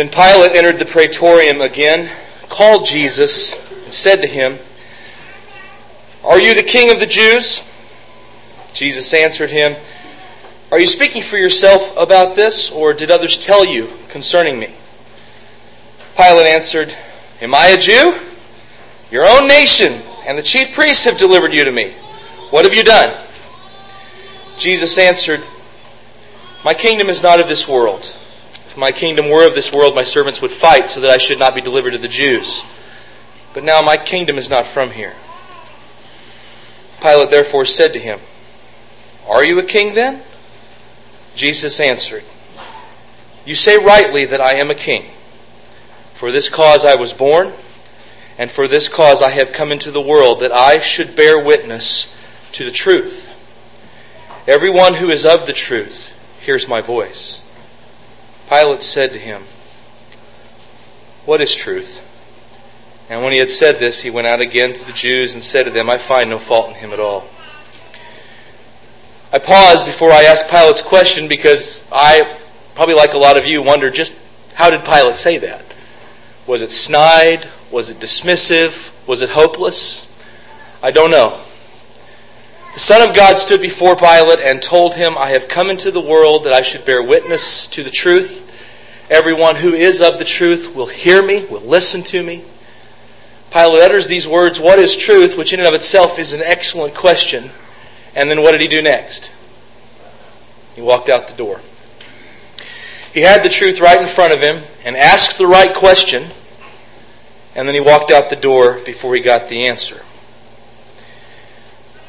Then Pilate entered the praetorium again, called Jesus, and said to him, Are you the king of the Jews? Jesus answered him, Are you speaking for yourself about this, or did others tell you concerning me? Pilate answered, Am I a Jew? Your own nation and the chief priests have delivered you to me. What have you done? Jesus answered, My kingdom is not of this world. If my kingdom were of this world, my servants would fight so that I should not be delivered to the Jews. But now my kingdom is not from here. Pilate therefore said to him, Are you a king then? Jesus answered, You say rightly that I am a king. For this cause I was born, and for this cause I have come into the world, that I should bear witness to the truth. Everyone who is of the truth hears my voice. Pilate said to him, What is truth? And when he had said this, he went out again to the Jews and said to them, I find no fault in him at all. I paused before I asked Pilate's question because I, probably like a lot of you, wonder just how did Pilate say that? Was it snide? Was it dismissive? Was it hopeless? I don't know. The Son of God stood before Pilate and told him, I have come into the world that I should bear witness to the truth. Everyone who is of the truth will hear me, will listen to me. Pilate utters these words, What is truth? which in and of itself is an excellent question. And then what did he do next? He walked out the door. He had the truth right in front of him and asked the right question and then he walked out the door before he got the answer.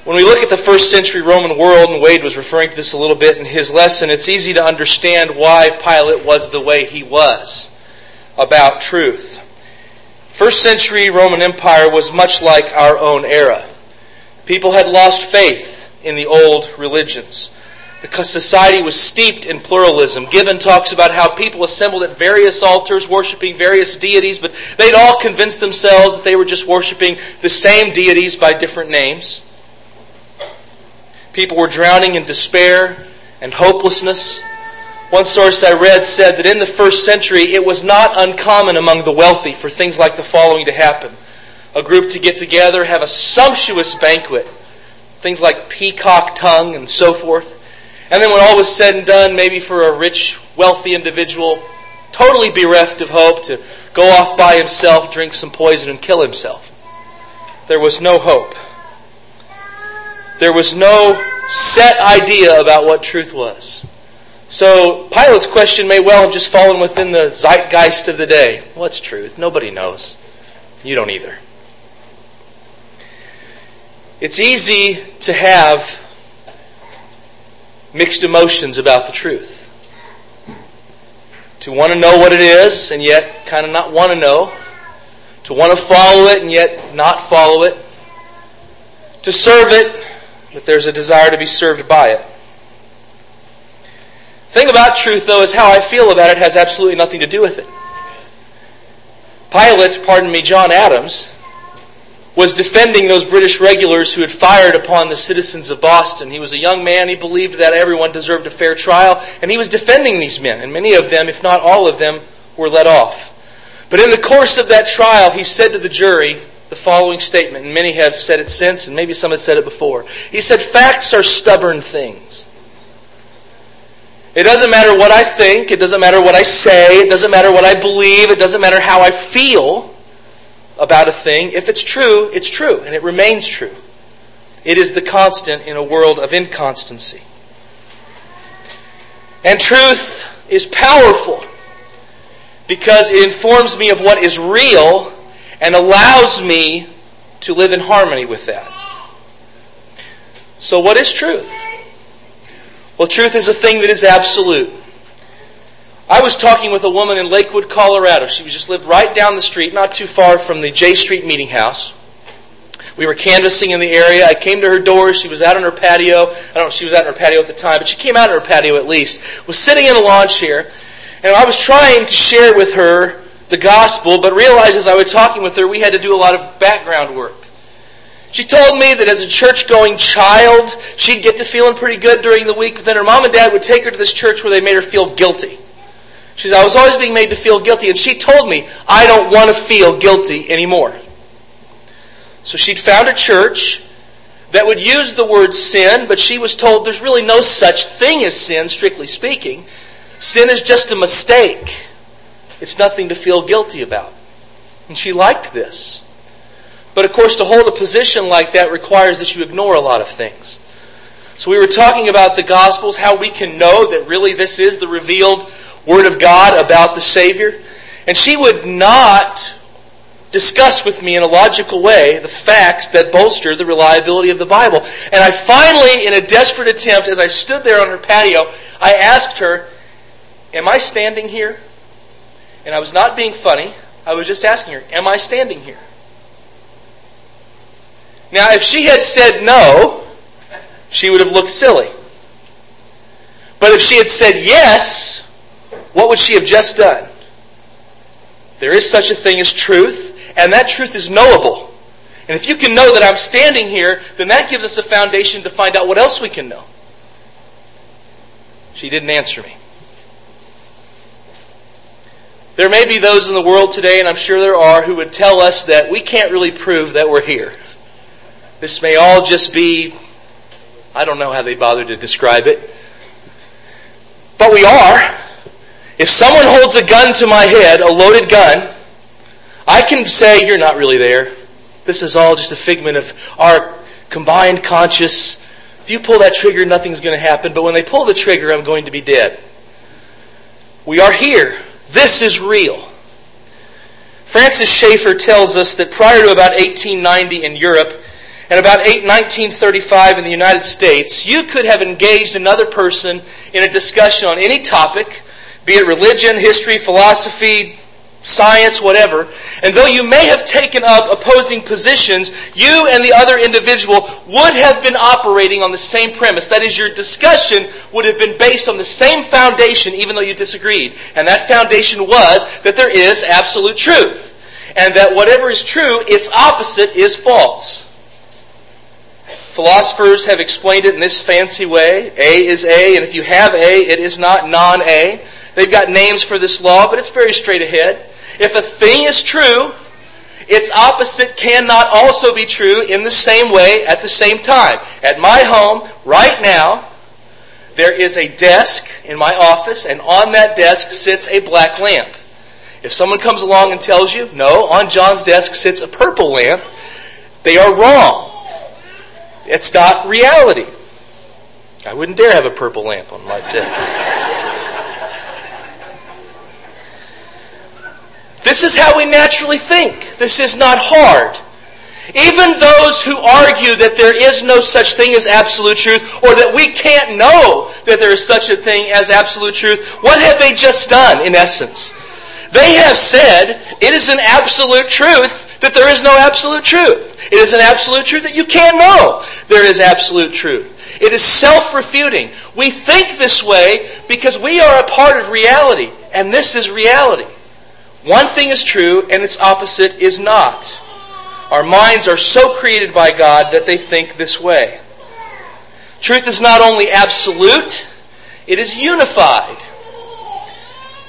When we look at the first century Roman world, and Wade was referring to this a little bit in his lesson, it's easy to understand why Pilate was the way he was about truth. First century Roman Empire was much like our own era. People had lost faith in the old religions because society was steeped in pluralism. Gibbon talks about how people assembled at various altars worshiping various deities, but they'd all convinced themselves that they were just worshiping the same deities by different names. People were drowning in despair and hopelessness. One source I read said that in the first century it was not uncommon among the wealthy for things like the following to happen. A group to get together, have a sumptuous banquet, things like peacock tongue and so forth and then when all was said and done, maybe for a rich, wealthy individual, totally bereft of hope, to go off by himself, drink some poison, and kill himself. There was no hope. There was no set idea about what truth was. So Pilate's question may well have just fallen within the zeitgeist of the day. What's truth? Nobody knows. You don't either. It's easy to have mixed emotions about the truth. To want to know what it is and yet kind of not want to know. To want to follow it and yet not follow it. To serve it, but there's a desire to be served by it. The thing about truth, though, is how I feel about it has absolutely nothing to do with it. Pilate, pardon me, John Adams, was defending those British regulars who had fired upon the citizens of Boston. He was a young man. He believed that everyone deserved a fair trial. And he was defending these men. And many of them, if not all of them, were let off. But in the course of that trial, he said to the jury the following statement. And many have said it since, and maybe some have said it before. He said, Facts are stubborn things. It doesn't matter what I think. It doesn't matter what I say. It doesn't matter what I believe. It doesn't matter how I feel about a thing. If it's true, it's true, and it remains true. It is the constant in a world of inconstancy. And truth is powerful because it informs me of what is real and allows me to live in harmony with that. So, what is truth? Well, truth is a thing that is absolute. I was talking with a woman in Lakewood, Colorado. She just lived right down the street, not too far from the J Street Meeting House. We were canvassing in the area. I came to her door. She was out on her patio. I don't know if she was out on her patio at the time, but she came out on her patio at least. Was sitting in a lawn chair, and I was trying to share with her the gospel, but realized as I was talking with her, we had to do a lot of background work. She told me that as a church going child, she'd get to feeling pretty good during the week, but then her mom and dad would take her to this church where they made her feel guilty. She said, I was always being made to feel guilty. And she told me, I don't want to feel guilty anymore. So she'd found a church that would use the word sin, but she was told there's really no such thing as sin, strictly speaking. Sin is just a mistake. It's nothing to feel guilty about. And she liked this. But of course, to hold a position like that requires that you ignore a lot of things. So we were talking about the Gospels, how we can know that really this is the revealed Word of God about the Savior. And she would not discuss with me in a logical way the facts that bolster the reliability of the Bible. And I finally, in a desperate attempt, as I stood there on her patio, I asked her, Am I standing here? And I was not being funny. I was just asking her, Am I standing here? Now, if she had said no, she would have looked silly. But if she had said yes, what would she have just done? There is such a thing as truth, and that truth is knowable. And if you can know that I'm standing here, then that gives us a foundation to find out what else we can know. She didn't answer me. There may be those in the world today, and I'm sure there are, who would tell us that we can't really prove that we're here. This may all just be, I don't know how they bother to describe it, but we are. If someone holds a gun to my head, a loaded gun, I can say, You're not really there. This is all just a figment of our combined conscious. If you pull that trigger, nothing's going to happen, but when they pull the trigger, I'm going to be dead. We are here. This is real. Francis Schaeffer tells us that prior to about 1890 in Europe and about 1935 in the United States, you could have engaged another person in a discussion on any topic, be it religion, history, philosophy, science, whatever. And though you may have taken up opposing positions, you and the other individual would have been operating on the same premise. That is, your discussion would have been based on the same foundation, even though you disagreed. And that foundation was that there is absolute truth. And that whatever is true, its opposite is false. Philosophers have explained it in this fancy way. A is A, and if you have A, it is not non A. They've got names for this law, but it's very straight ahead. If a thing is true, its opposite cannot also be true in the same way at the same time. At my home, right now, there is a desk in my office, and on that desk sits a black lamp. If someone comes along and tells you, no, on John's desk sits a purple lamp, they are wrong. It's not reality. I wouldn't dare have a purple lamp on my desk. This is how we naturally think. This is not hard. Even those who argue that there is no such thing as absolute truth, or that we can't know that there is such a thing as absolute truth, what have they just done, in essence? They have said it is an absolute truth that there is no absolute truth. It is an absolute truth that you can't know there is absolute truth. It is self refuting. We think this way because we are a part of reality, and this is reality. One thing is true and its opposite is not. Our minds are so created by God that they think this way. Truth is not only absolute, it is unified.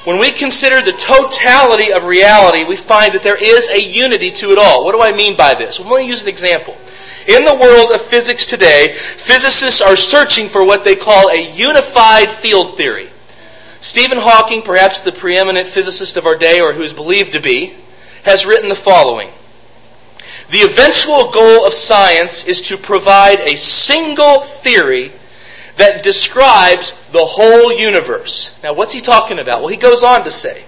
When we consider the totality of reality, we find that there is a unity to it all. What do I mean by this? Well, let me use an example. In the world of physics today, physicists are searching for what they call a unified field theory. Stephen Hawking, perhaps the preeminent physicist of our day, or who is believed to be, has written the following The eventual goal of science is to provide a single theory that describes the whole universe. Now, what's he talking about? Well, he goes on to say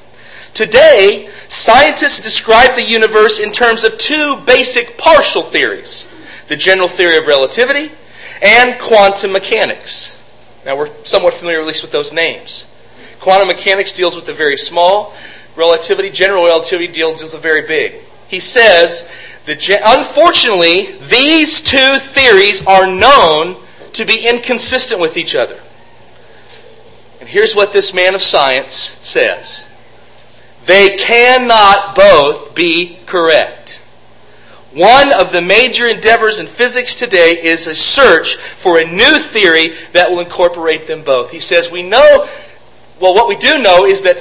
Today, scientists describe the universe in terms of two basic partial theories the general theory of relativity and quantum mechanics. Now, we're somewhat familiar, at least, with those names. Quantum mechanics deals with the very small. Relativity, general relativity, deals with the very big. He says that unfortunately, these two theories are known to be inconsistent with each other. And here's what this man of science says they cannot both be correct. One of the major endeavors in physics today is a search for a new theory that will incorporate them both. He says, We know well, what we do know is that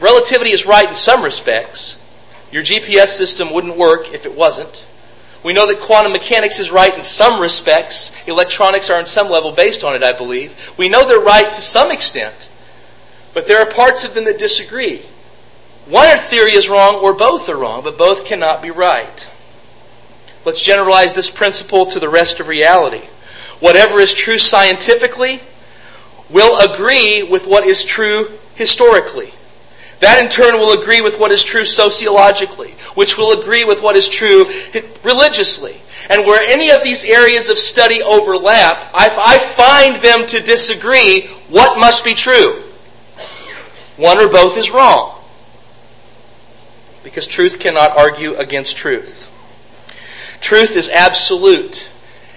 relativity is right in some respects. Your GPS system wouldn't work if it wasn't. We know that quantum mechanics is right in some respects. Electronics are on some level based on it, I believe. We know they're right to some extent. But there are parts of them that disagree. One theory is wrong or both are wrong, but both cannot be right. Let's generalize this principle to the rest of reality. Whatever is true scientifically will agree with what is true historically. That in turn will agree with what is true sociologically, which will agree with what is true religiously. And where any of these areas of study overlap, I find them to disagree what must be true. One or both is wrong. Because truth cannot argue against truth. Truth is absolute.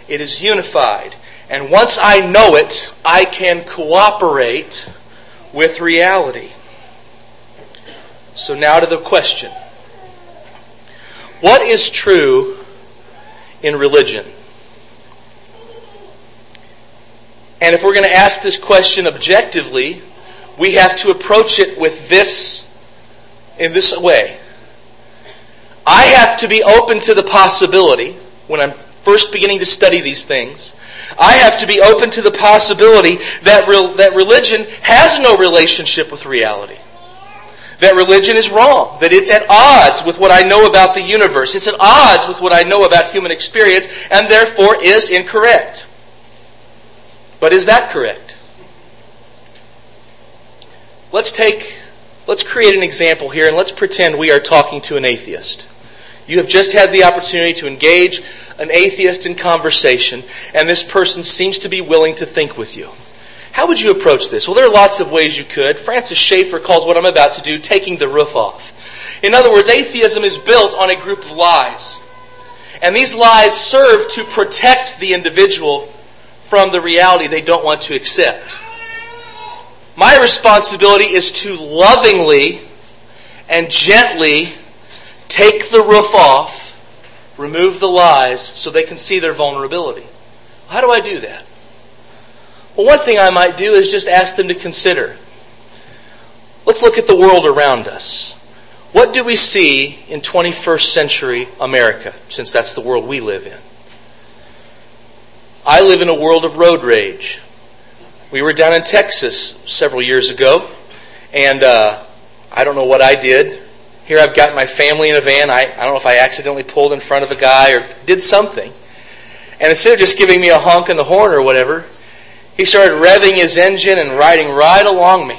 It is unified. And once I know it, I can cooperate with reality. So now to the question. What is true in religion? And if we're going to ask this question objectively, we have to approach it with this in this way. I have to be open to the possibility when I'm first beginning to study these things. I have to be open to the possibility that, that religion has no relationship with reality that religion is wrong, that it's at odds with what I know about the universe, it's at odds with what I know about human experience, and therefore is incorrect. But is that correct? Let's take, let's create an example here and let's pretend we are talking to an atheist. You have just had the opportunity to engage an atheist in conversation, and this person seems to be willing to think with you. How would you approach this? Well, there are lots of ways you could. Francis Schaeffer calls what I'm about to do taking the roof off. In other words, atheism is built on a group of lies. And these lies serve to protect the individual from the reality they don't want to accept. My responsibility is to lovingly and gently take the roof off, remove the lies, so they can see their vulnerability. How do I do that? Well, one thing I might do is just ask them to consider. Let's look at the world around us. What do we see in 21st century America, since that's the world we live in? I live in a world of road rage. We were down in Texas several years ago, and uh, I don't know what I did. Here I've got my family in a van. I, I don't know if I accidentally pulled in front of a guy or did something. And instead of just giving me a honk in the horn or whatever, he started revving his engine and riding right along me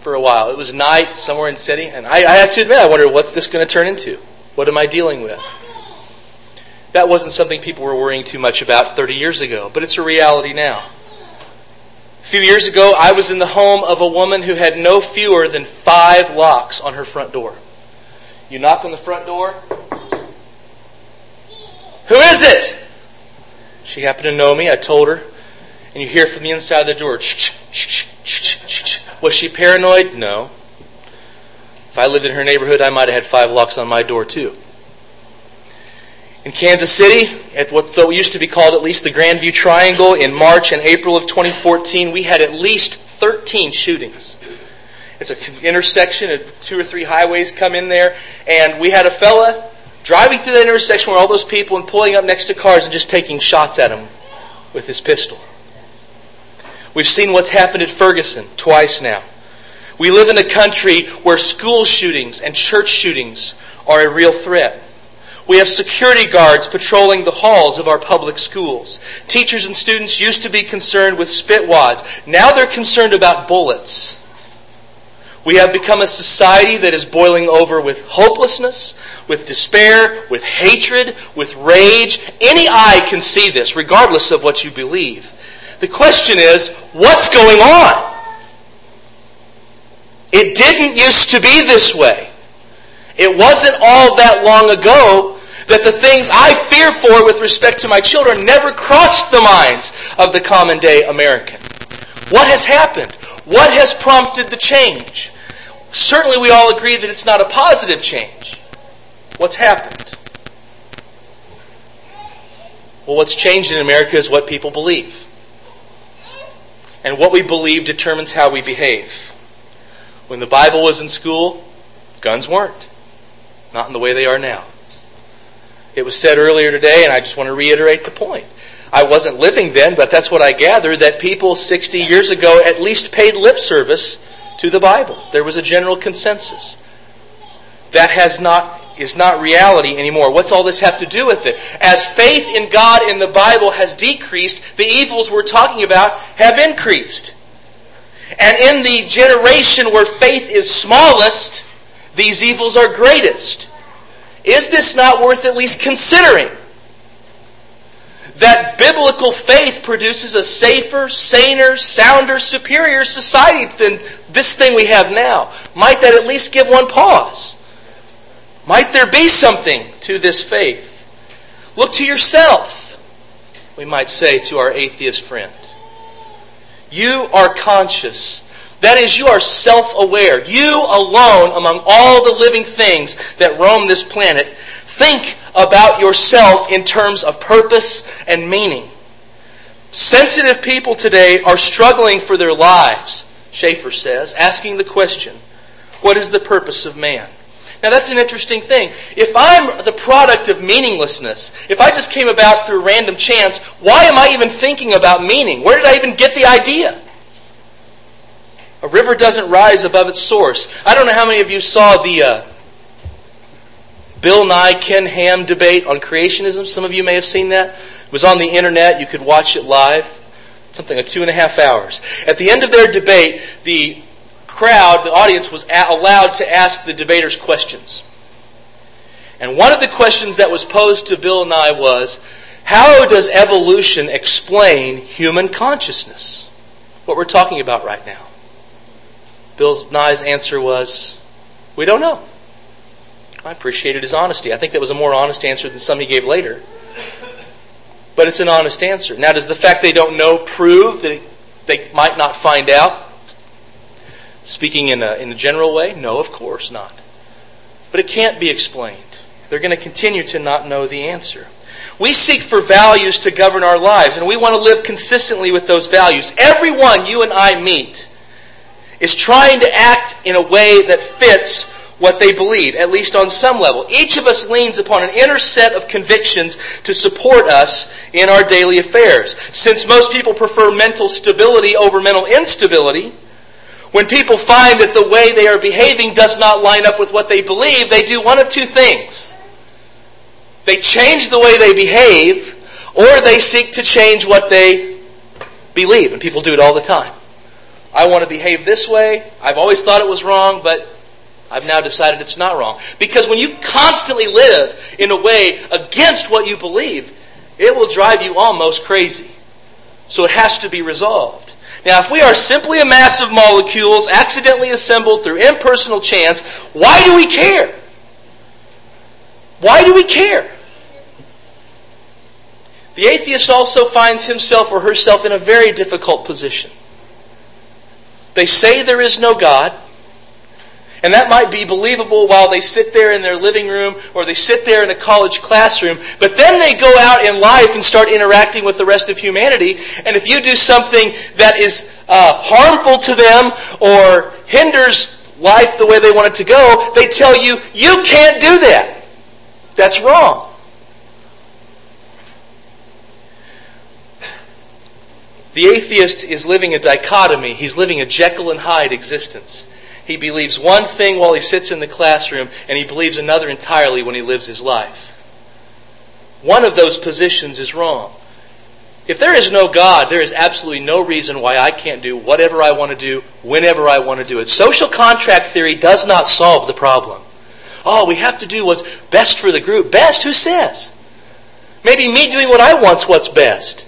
for a while. It was night somewhere in the city, and I, I have to admit, I wondered, what's this going to turn into? What am I dealing with? That wasn't something people were worrying too much about 30 years ago, but it's a reality now. A few years ago, I was in the home of a woman who had no fewer than five locks on her front door. You knock on the front door. Who is it? She happened to know me. I told her and you hear from the inside the door. Was she paranoid? No. If I lived in her neighborhood, I might have had five locks on my door too. In Kansas City, at what used to be called at least the Grandview Triangle, in March and April of 2014, we had at least 13 shootings. It's an intersection, two or three highways come in there, and we had a fella driving through that intersection with all those people and pulling up next to cars and just taking shots at them with his pistol. We've seen what's happened at Ferguson twice now. We live in a country where school shootings and church shootings are a real threat. We have security guards patrolling the halls of our public schools. Teachers and students used to be concerned with spit wads. Now they're concerned about bullets. We have become a society that is boiling over with hopelessness, with despair, with hatred, with rage. Any eye can see this, regardless of what you believe. The question is, what's going on? It didn't used to be this way. It wasn't all that long ago that the things I fear for with respect to my children never crossed the minds of the common day American. What has happened? What has prompted the change? Certainly we all agree that it's not a positive change. What's happened? Well, what's changed in America is what people believe and what we believe determines how we behave. When the Bible was in school, guns weren't. Not in the way they are now. It was said earlier today, and I just want to reiterate the point. I wasn't living then, but that's what I gather that people 60 years ago at least paid lip service to the Bible. There was a general consensus. That has not is not reality anymore. What's all this have to do with it? As faith in God in the Bible has decreased, the evils we're talking about have increased. And in the generation where faith is smallest, these evils are greatest. Is this not worth at least considering? That biblical faith produces a safer, saner, sounder, superior society than this thing we have now. Might that at least give one pause? Might there be something to this faith? Look to yourself, we might say to our atheist friend. You are conscious. That is, you are self aware. You alone, among all the living things that roam this planet, think about yourself in terms of purpose and meaning. Sensitive people today are struggling for their lives, Schaeffer says, asking the question what is the purpose of man? Now that's an interesting thing. If I'm the product of meaninglessness, if I just came about through random chance, why am I even thinking about meaning? Where did I even get the idea? A river doesn't rise above its source. I don't know how many of you saw the uh, Bill Nye Ken Ham debate on creationism. Some of you may have seen that. It was on the internet. You could watch it live. Something like two and a half hours. At the end of their debate, the crowd, the audience, was allowed to ask the debaters questions. And one of the questions that was posed to Bill Nye was How does evolution explain human consciousness? What we're talking about right now. Bill Nye's answer was We don't know. I appreciated his honesty. I think that was a more honest answer than some he gave later. But it's an honest answer. Now, does the fact they don't know prove that they might not find out? Speaking in a, in a general way? No, of course not. But it can't be explained. They're going to continue to not know the answer. We seek for values to govern our lives, and we want to live consistently with those values. Everyone you and I meet is trying to act in a way that fits what they believe, at least on some level. Each of us leans upon an inner set of convictions to support us in our daily affairs. Since most people prefer mental stability over mental instability, when people find that the way they are behaving does not line up with what they believe, they do one of two things. They change the way they behave, or they seek to change what they believe. And people do it all the time. I want to behave this way. I've always thought it was wrong, but I've now decided it's not wrong. Because when you constantly live in a way against what you believe, it will drive you almost crazy. So it has to be resolved. Now, if we are simply a mass of molecules accidentally assembled through impersonal chance, why do we care? Why do we care? The atheist also finds himself or herself in a very difficult position. They say there is no God, and that might be believable while they sit there in their living room or they sit there in a college classroom. But then they go out in life and start interacting with the rest of humanity. And if you do something that is uh, harmful to them or hinders life the way they want it to go, they tell you, you can't do that. That's wrong. The atheist is living a dichotomy. He's living a Jekyll and Hyde existence. He believes one thing while he sits in the classroom, and he believes another entirely when he lives his life. One of those positions is wrong. If there is no God, there is absolutely no reason why I can't do whatever I want to do, whenever I want to do it. Social contract theory does not solve the problem. Oh, we have to do what's best for the group. Best? Who says? Maybe me doing what I want's what's best.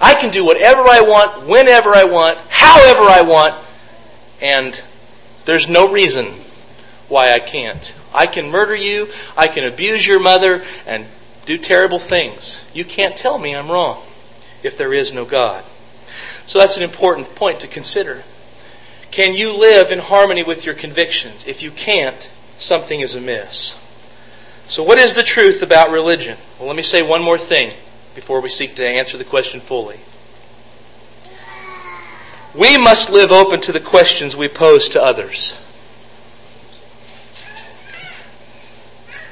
I can do whatever I want, whenever I want, however I want, and there's no reason why I can't. I can murder you, I can abuse your mother, and do terrible things. You can't tell me I'm wrong if there is no God. So that's an important point to consider. Can you live in harmony with your convictions? If you can't, something is amiss. So, what is the truth about religion? Well, let me say one more thing before we seek to answer the question fully we must live open to the questions we pose to others.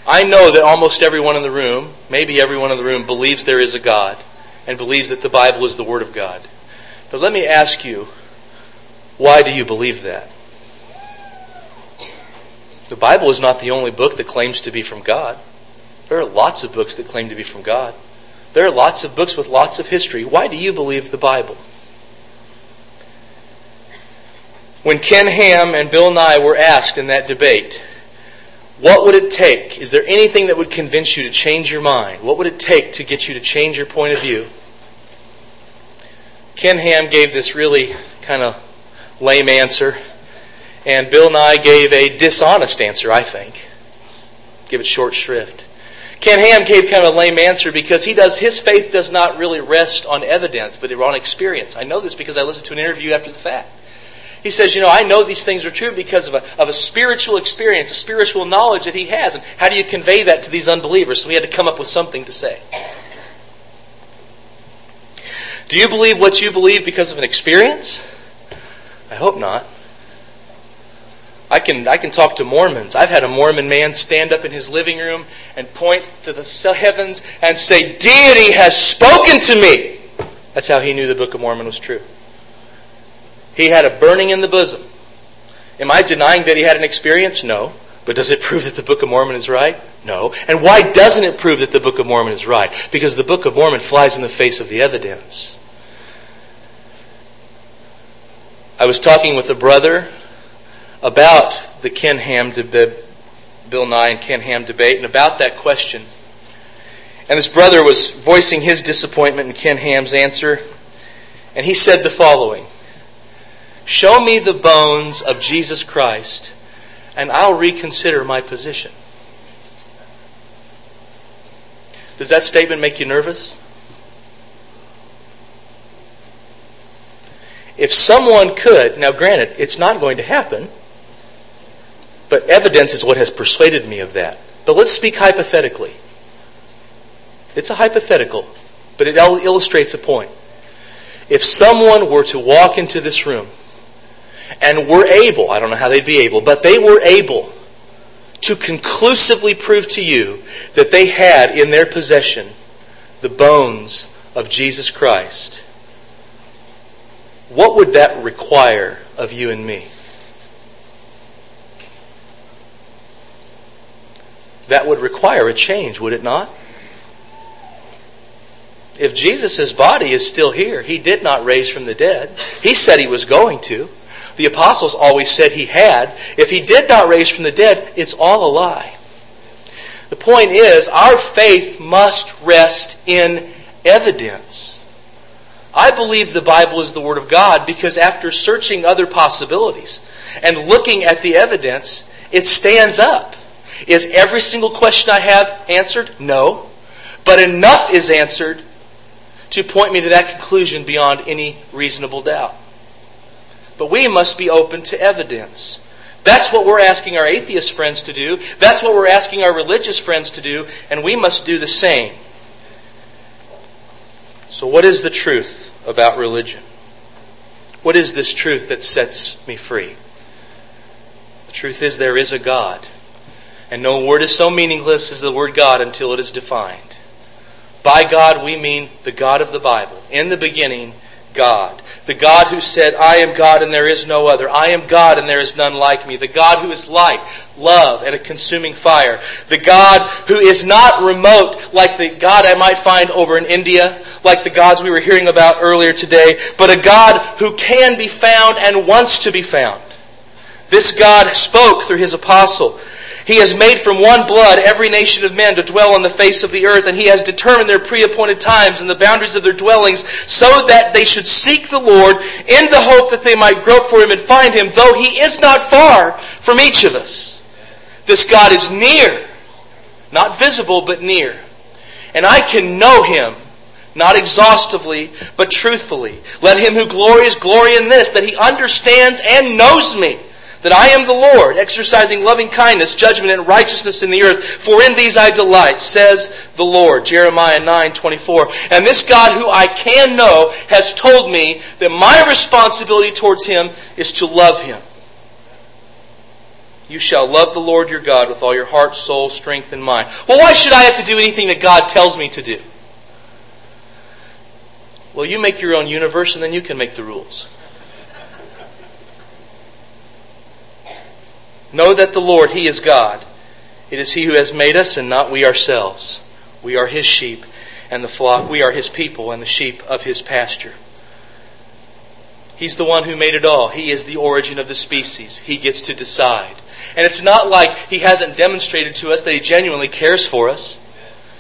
I know that almost everyone in the room, maybe everyone in the room, believes there is a God and believes that the Bible is the Word of God. But let me ask you, why do you believe that? The Bible is not the only book that claims to be from God. There are lots of books that claim to be from God. There are lots of books with lots of history. Why do you believe the Bible? When Ken Ham and Bill Nye were asked in that debate, what would it take? Is there anything that would convince you to change your mind? What would it take to get you to change your point of view? Ken Ham gave this really kind of lame answer, and Bill Nye gave a dishonest answer, I think. Give it short shrift. Ken Ham gave kind of a lame answer because he does his faith does not really rest on evidence, but on experience. I know this because I listened to an interview after the fact. He says, you know, I know these things are true because of a, of a spiritual experience, a spiritual knowledge that he has. And how do you convey that to these unbelievers? So he had to come up with something to say. Do you believe what you believe because of an experience? I hope not. I can, I can talk to Mormons. I've had a Mormon man stand up in his living room and point to the heavens and say, Deity has spoken to me. That's how he knew the Book of Mormon was true. He had a burning in the bosom. Am I denying that he had an experience? No. But does it prove that the Book of Mormon is right? No. And why doesn't it prove that the Book of Mormon is right? Because the Book of Mormon flies in the face of the evidence. I was talking with a brother about the Ken Ham debate, Bill Nye and Ken Ham debate, and about that question. And this brother was voicing his disappointment in Ken Ham's answer, and he said the following Show me the bones of Jesus Christ, and I'll reconsider my position. Does that statement make you nervous? If someone could, now granted, it's not going to happen, but evidence is what has persuaded me of that. But let's speak hypothetically. It's a hypothetical, but it illustrates a point. If someone were to walk into this room and were able, I don't know how they'd be able, but they were able to conclusively prove to you that they had in their possession the bones of Jesus Christ, what would that require of you and me? That would require a change, would it not? If Jesus' body is still here, he did not raise from the dead. He said he was going to. The apostles always said he had. If he did not raise from the dead, it's all a lie. The point is, our faith must rest in evidence. I believe the Bible is the Word of God because after searching other possibilities and looking at the evidence, it stands up. Is every single question I have answered? No. But enough is answered to point me to that conclusion beyond any reasonable doubt. But we must be open to evidence. That's what we're asking our atheist friends to do. That's what we're asking our religious friends to do, and we must do the same. So, what is the truth about religion? What is this truth that sets me free? The truth is there is a God. And no word is so meaningless as the word God until it is defined. By God, we mean the God of the Bible. In the beginning, God. The God who said, I am God and there is no other. I am God and there is none like me. The God who is light, love, and a consuming fire. The God who is not remote like the God I might find over in India, like the gods we were hearing about earlier today, but a God who can be found and wants to be found. This God spoke through his apostle. He has made from one blood every nation of men to dwell on the face of the earth, and he has determined their pre-appointed times and the boundaries of their dwellings, so that they should seek the Lord in the hope that they might grope for him and find him, though he is not far from each of us. This God is near, not visible, but near. And I can know him, not exhaustively, but truthfully. Let him who glories glory in this, that he understands and knows me that I am the Lord, exercising loving kindness, judgment, and righteousness in the earth. For in these I delight, says the Lord. Jeremiah 9, 24. And this God who I can know has told me that my responsibility towards him is to love him. You shall love the Lord your God with all your heart, soul, strength, and mind. Well, why should I have to do anything that God tells me to do? Well, you make your own universe and then you can make the rules. Know that the Lord, He is God. It is He who has made us and not we ourselves. We are His sheep and the flock. We are His people and the sheep of His pasture. He's the one who made it all. He is the origin of the species. He gets to decide. And it's not like He hasn't demonstrated to us that He genuinely cares for us.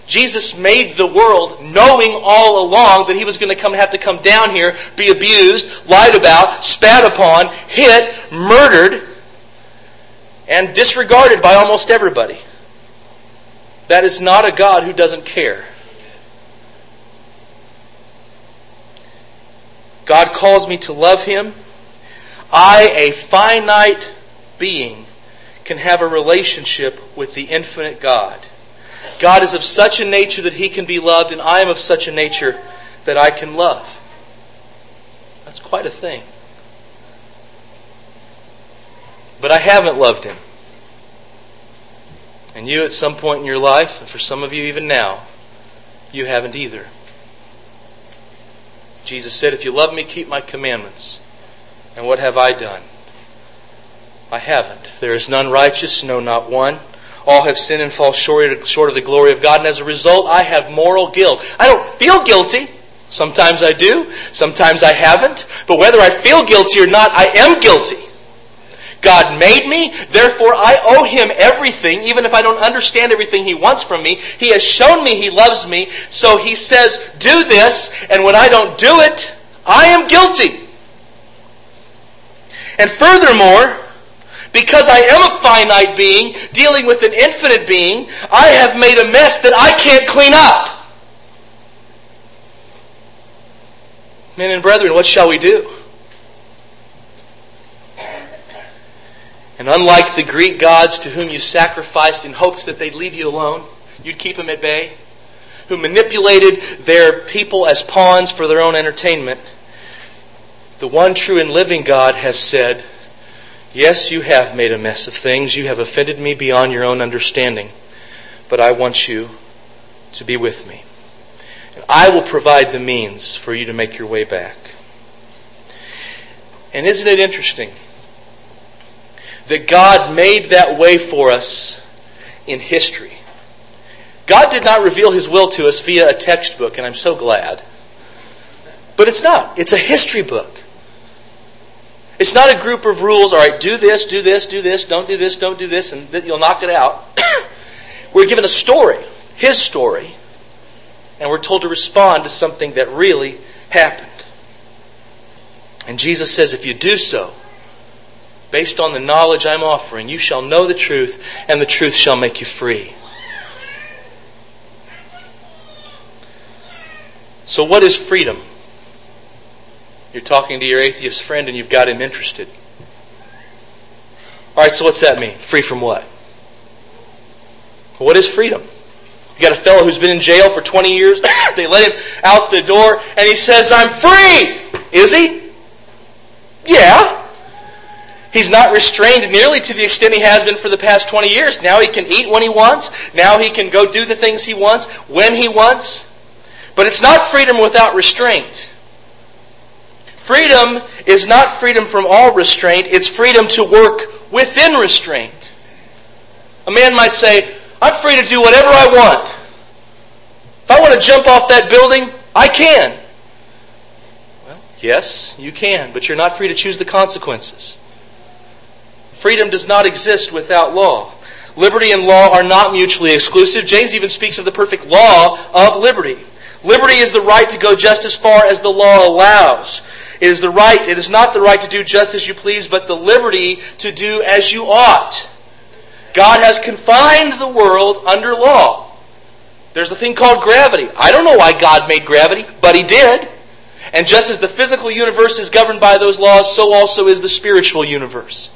Jesus made the world knowing all along that he was going to come have to come down here, be abused, lied about, spat upon, hit, murdered, and disregarded by almost everybody. That is not a God who doesn't care. God calls me to love him. I, a finite being, can have a relationship with the infinite God. God is of such a nature that he can be loved, and I am of such a nature that I can love. That's quite a thing. But I haven't loved him. And you, at some point in your life, and for some of you even now, you haven't either. Jesus said, If you love me, keep my commandments. And what have I done? I haven't. There is none righteous, no, not one. All have sinned and fall short of the glory of God, and as a result, I have moral guilt. I don't feel guilty. Sometimes I do, sometimes I haven't. But whether I feel guilty or not, I am guilty. God made me, therefore I owe Him everything, even if I don't understand everything He wants from me. He has shown me He loves me, so He says, do this, and when I don't do it, I am guilty. And furthermore, because I am a finite being dealing with an infinite being, I have made a mess that I can't clean up. Men and brethren, what shall we do? And unlike the Greek gods to whom you sacrificed in hopes that they'd leave you alone, you'd keep them at bay, who manipulated their people as pawns for their own entertainment, the one true and living God has said, Yes, you have made a mess of things. You have offended me beyond your own understanding. But I want you to be with me. And I will provide the means for you to make your way back. And isn't it interesting that God made that way for us in history? God did not reveal his will to us via a textbook, and I'm so glad. But it's not. It's a history book. It's not a group of rules, all right, do this, do this, do this, don't do this, don't do this, and you'll knock it out. we're given a story, his story, and we're told to respond to something that really happened. And Jesus says, if you do so, based on the knowledge I'm offering, you shall know the truth, and the truth shall make you free. So, what is freedom? You're talking to your atheist friend and you've got him interested. All right, so what's that mean? Free from what? What is freedom? You got a fellow who's been in jail for 20 years. they let him out the door and he says, I'm free. Is he? Yeah. He's not restrained nearly to the extent he has been for the past 20 years. Now he can eat when he wants. Now he can go do the things he wants when he wants. But it's not freedom without restraint. Freedom is not freedom from all restraint, it's freedom to work within restraint. A man might say, I'm free to do whatever I want. If I want to jump off that building, I can. Well, yes, you can, but you're not free to choose the consequences. Freedom does not exist without law. Liberty and law are not mutually exclusive. James even speaks of the perfect law of liberty. Liberty is the right to go just as far as the law allows. It is the right, it is not the right to do just as you please, but the liberty to do as you ought. God has confined the world under law. There's a thing called gravity. I don't know why God made gravity, but He did. And just as the physical universe is governed by those laws, so also is the spiritual universe.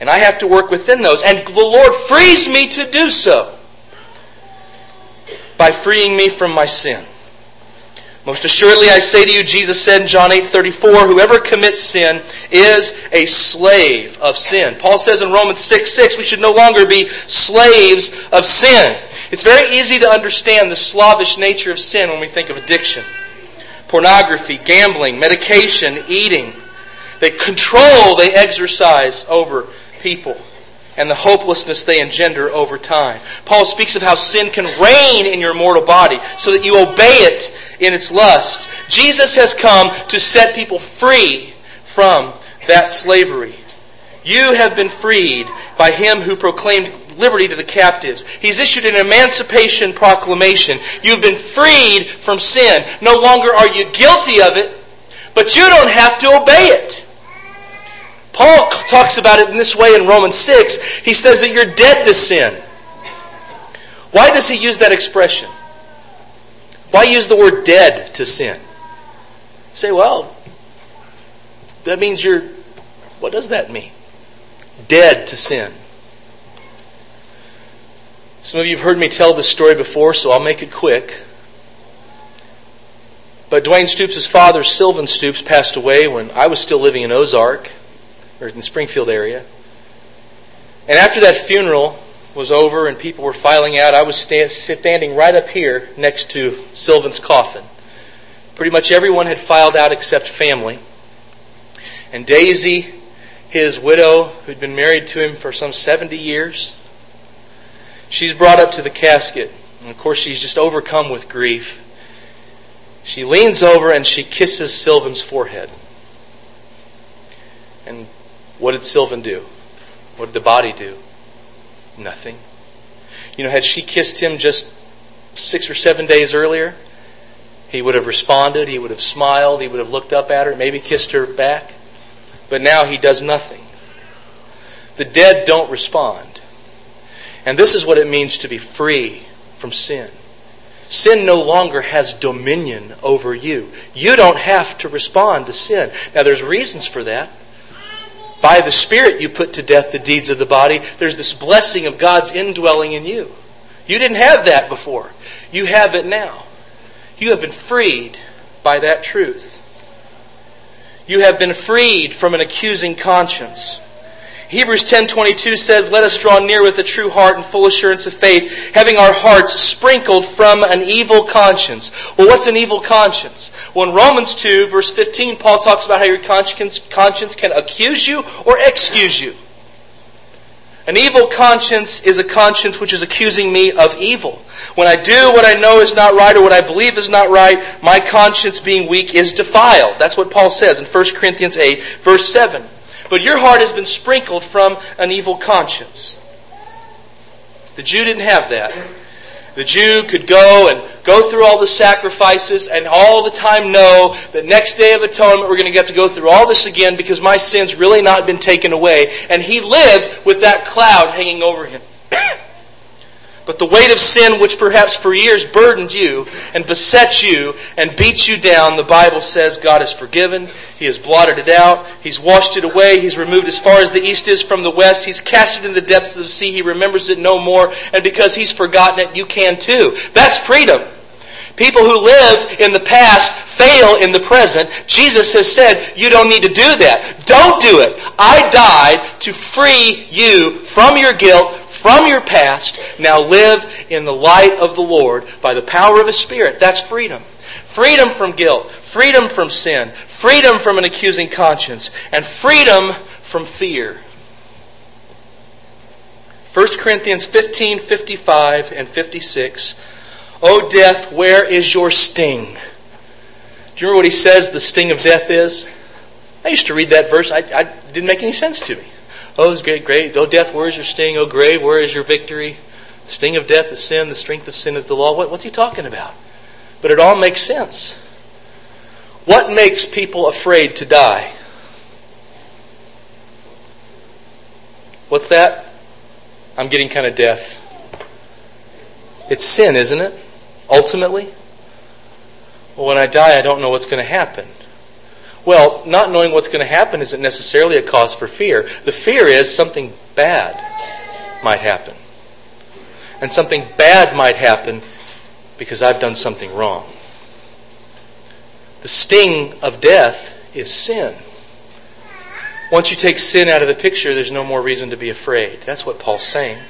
And I have to work within those. And the Lord frees me to do so by freeing me from my sin. Most assuredly I say to you, Jesus said in John 8 34, whoever commits sin is a slave of sin. Paul says in Romans 6 6, we should no longer be slaves of sin. It's very easy to understand the slavish nature of sin when we think of addiction. Pornography, gambling, medication, eating. They control, they exercise over people and the hopelessness they engender over time. Paul speaks of how sin can reign in your mortal body so that you obey it in its lust. Jesus has come to set people free from that slavery. You have been freed by him who proclaimed liberty to the captives. He's issued an emancipation proclamation. You've been freed from sin. No longer are you guilty of it, but you don't have to obey it. Paul talks about it in this way in Romans 6. He says that you're dead to sin. Why does he use that expression? Why use the word dead to sin? You say, well, that means you're. What does that mean? Dead to sin. Some of you have heard me tell this story before, so I'll make it quick. But Dwayne Stoops' father, Sylvan Stoops, passed away when I was still living in Ozark, or in the Springfield area. And after that funeral was over and people were filing out, I was standing right up here next to Sylvan's coffin. Pretty much everyone had filed out except family. And Daisy, his widow, who'd been married to him for some 70 years, She's brought up to the casket. And of course, she's just overcome with grief. She leans over and she kisses Sylvan's forehead. What did Sylvan do? What did the body do? Nothing. You know, had she kissed him just six or seven days earlier, he would have responded, he would have smiled, he would have looked up at her, maybe kissed her back. But now he does nothing. The dead don't respond. And this is what it means to be free from sin. Sin no longer has dominion over you. You don't have to respond to sin. Now, there's reasons for that. By the Spirit, you put to death the deeds of the body. There's this blessing of God's indwelling in you. You didn't have that before. You have it now. You have been freed by that truth. You have been freed from an accusing conscience. Hebrews 10:22 says, "Let us draw near with a true heart and full assurance of faith, having our hearts sprinkled from an evil conscience." Well, what's an evil conscience? Well, in Romans 2 verse 15, Paul talks about how your conscience, conscience can accuse you or excuse you. An evil conscience is a conscience which is accusing me of evil. When I do what I know is not right or what I believe is not right, my conscience being weak is defiled. That's what Paul says in 1 Corinthians 8 verse 7. But your heart has been sprinkled from an evil conscience. The Jew didn't have that. The Jew could go and go through all the sacrifices and all the time know that next day of atonement we're going to get to go through all this again because my sin's really not been taken away. And he lived with that cloud hanging over him. But the weight of sin, which perhaps for years burdened you and beset you and beat you down, the Bible says God has forgiven. He has blotted it out. He's washed it away. He's removed as far as the east is from the west. He's cast it in the depths of the sea. He remembers it no more. And because He's forgotten it, you can too. That's freedom. People who live in the past fail in the present. Jesus has said, you don't need to do that. Don't do it. I died to free you from your guilt, from your past. Now live in the light of the Lord by the power of His Spirit. That's freedom. Freedom from guilt, freedom from sin, freedom from an accusing conscience, and freedom from fear. 1 Corinthians 15, 55 and 56. O death, where is your sting? Do you remember what he says the sting of death is? I used to read that verse. I, I didn't make any sense to me. Oh, it's great, great. Oh, death, where is your sting? Oh, grave, where is your victory? The sting of death is sin. The strength of sin is the law. What, what's he talking about? But it all makes sense. What makes people afraid to die? What's that? I'm getting kind of deaf. It's sin, isn't it? Ultimately? Well, when I die, I don't know what's going to happen. Well, not knowing what's going to happen isn't necessarily a cause for fear. The fear is something bad might happen. And something bad might happen because I've done something wrong. The sting of death is sin. Once you take sin out of the picture, there's no more reason to be afraid. That's what Paul's saying.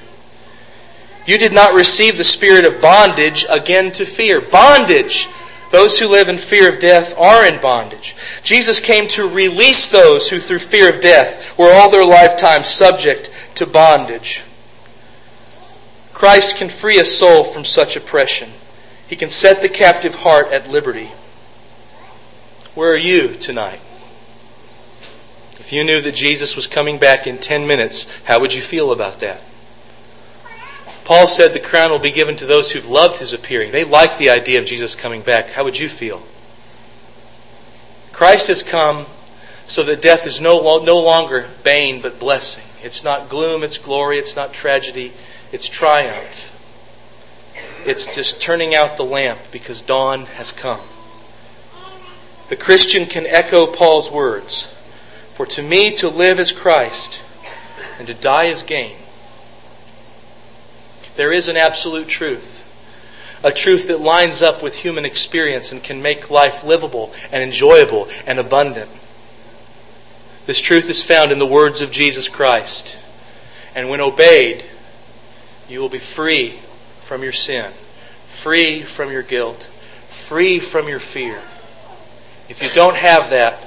You did not receive the spirit of bondage again to fear. Bondage! Those who live in fear of death are in bondage. Jesus came to release those who, through fear of death, were all their lifetime subject to bondage. Christ can free a soul from such oppression. He can set the captive heart at liberty. Where are you tonight? If you knew that Jesus was coming back in 10 minutes, how would you feel about that? Paul said the crown will be given to those who've loved his appearing. They like the idea of Jesus coming back. How would you feel? Christ has come so that death is no, no longer bane but blessing. It's not gloom, it's glory, it's not tragedy, it's triumph. It's just turning out the lamp because dawn has come. The Christian can echo Paul's words For to me to live is Christ, and to die is gain. There is an absolute truth. A truth that lines up with human experience and can make life livable and enjoyable and abundant. This truth is found in the words of Jesus Christ. And when obeyed, you will be free from your sin, free from your guilt, free from your fear. If you don't have that,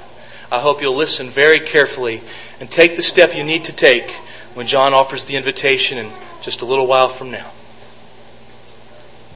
I hope you'll listen very carefully and take the step you need to take when John offers the invitation in just a little while from now.